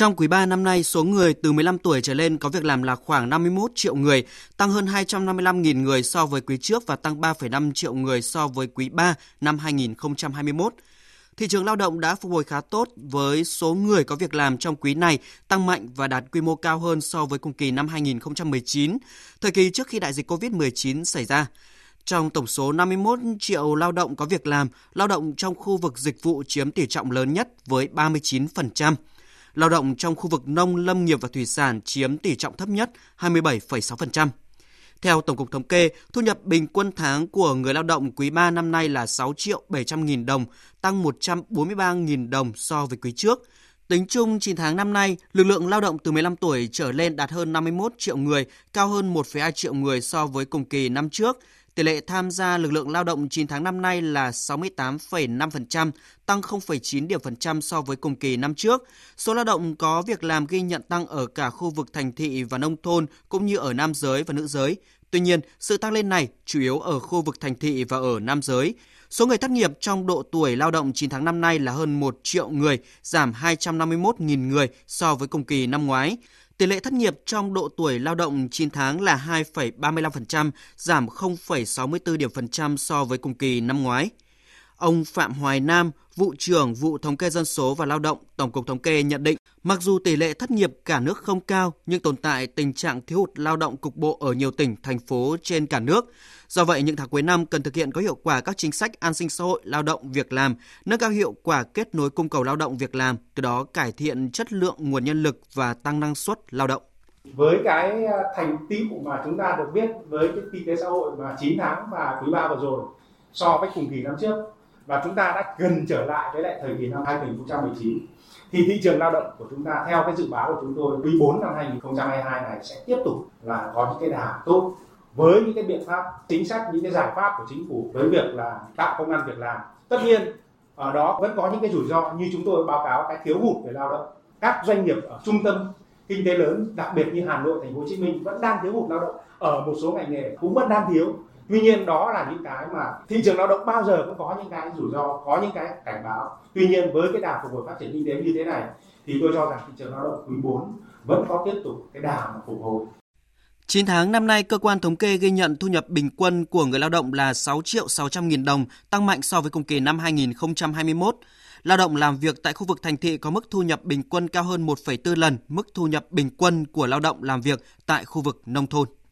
Trong quý 3 năm nay, số người từ 15 tuổi trở lên có việc làm là khoảng 51 triệu người, tăng hơn 255.000 người so với quý trước và tăng 3,5 triệu người so với quý 3 năm 2021. Thị trường lao động đã phục hồi khá tốt với số người có việc làm trong quý này tăng mạnh và đạt quy mô cao hơn so với cùng kỳ năm 2019, thời kỳ trước khi đại dịch COVID-19 xảy ra. Trong tổng số 51 triệu lao động có việc làm, lao động trong khu vực dịch vụ chiếm tỷ trọng lớn nhất với 39%. Lao động trong khu vực nông lâm nghiệp và thủy sản chiếm tỷ trọng thấp nhất 27,6%. Theo Tổng cục Thống kê, thu nhập bình quân tháng của người lao động quý 3 năm nay là 6 triệu 700 nghìn đồng, tăng 143 nghìn đồng so với quý trước. Tính chung 9 tháng năm nay, lực lượng lao động từ 15 tuổi trở lên đạt hơn 51 triệu người, cao hơn 1,2 triệu người so với cùng kỳ năm trước. Tỷ lệ tham gia lực lượng lao động 9 tháng năm nay là 68,5%, tăng 0,9 điểm phần trăm so với cùng kỳ năm trước. Số lao động có việc làm ghi nhận tăng ở cả khu vực thành thị và nông thôn cũng như ở nam giới và nữ giới. Tuy nhiên, sự tăng lên này chủ yếu ở khu vực thành thị và ở nam giới. Số người thất nghiệp trong độ tuổi lao động 9 tháng năm nay là hơn 1 triệu người, giảm 251.000 người so với cùng kỳ năm ngoái. Tỷ lệ thất nghiệp trong độ tuổi lao động 9 tháng là 2,35%, giảm 0,64 điểm phần trăm so với cùng kỳ năm ngoái. Ông Phạm Hoài Nam, vụ trưởng vụ thống kê dân số và lao động, Tổng cục Thống kê nhận định, mặc dù tỷ lệ thất nghiệp cả nước không cao nhưng tồn tại tình trạng thiếu hụt lao động cục bộ ở nhiều tỉnh, thành phố trên cả nước. Do vậy, những tháng cuối năm cần thực hiện có hiệu quả các chính sách an sinh xã hội, lao động, việc làm, nâng cao hiệu quả kết nối cung cầu lao động việc làm, từ đó cải thiện chất lượng nguồn nhân lực và tăng năng suất lao động. Với cái ờ, thành tựu mà chúng ta được biết với cái kinh tế xã hội mà 9 tháng và quý 3 vừa rồi so với cùng kỳ năm trước và chúng ta đã gần trở lại với lại thời kỳ năm 2019 thì thị trường lao động của chúng ta theo cái dự báo của chúng tôi quý 4 năm 2022 này sẽ tiếp tục là có những cái đà tốt. Với những cái biện pháp chính sách những cái giải pháp của chính phủ với việc là tạo công an việc làm. Tất nhiên ở đó vẫn có những cái rủi ro như chúng tôi báo cáo cái thiếu hụt về lao động. Các doanh nghiệp ở trung tâm kinh tế lớn đặc biệt như Hà Nội, Thành phố Hồ Chí Minh vẫn đang thiếu hụt lao động. Ở một số ngành nghề cũng vẫn đang thiếu tuy nhiên đó là những cái mà thị trường lao động bao giờ cũng có những cái rủi ro có những cái cảnh báo tuy nhiên với cái đà phục hồi phát triển kinh tế như thế này thì tôi cho rằng thị trường lao động quý 4 vẫn có tiếp tục cái đà mà phục hồi 9 tháng năm nay, cơ quan thống kê ghi nhận thu nhập bình quân của người lao động là 6 triệu 600 nghìn đồng, tăng mạnh so với cùng kỳ năm 2021. Lao động làm việc tại khu vực thành thị có mức thu nhập bình quân cao hơn 1,4 lần mức thu nhập bình quân của lao động làm việc tại khu vực nông thôn.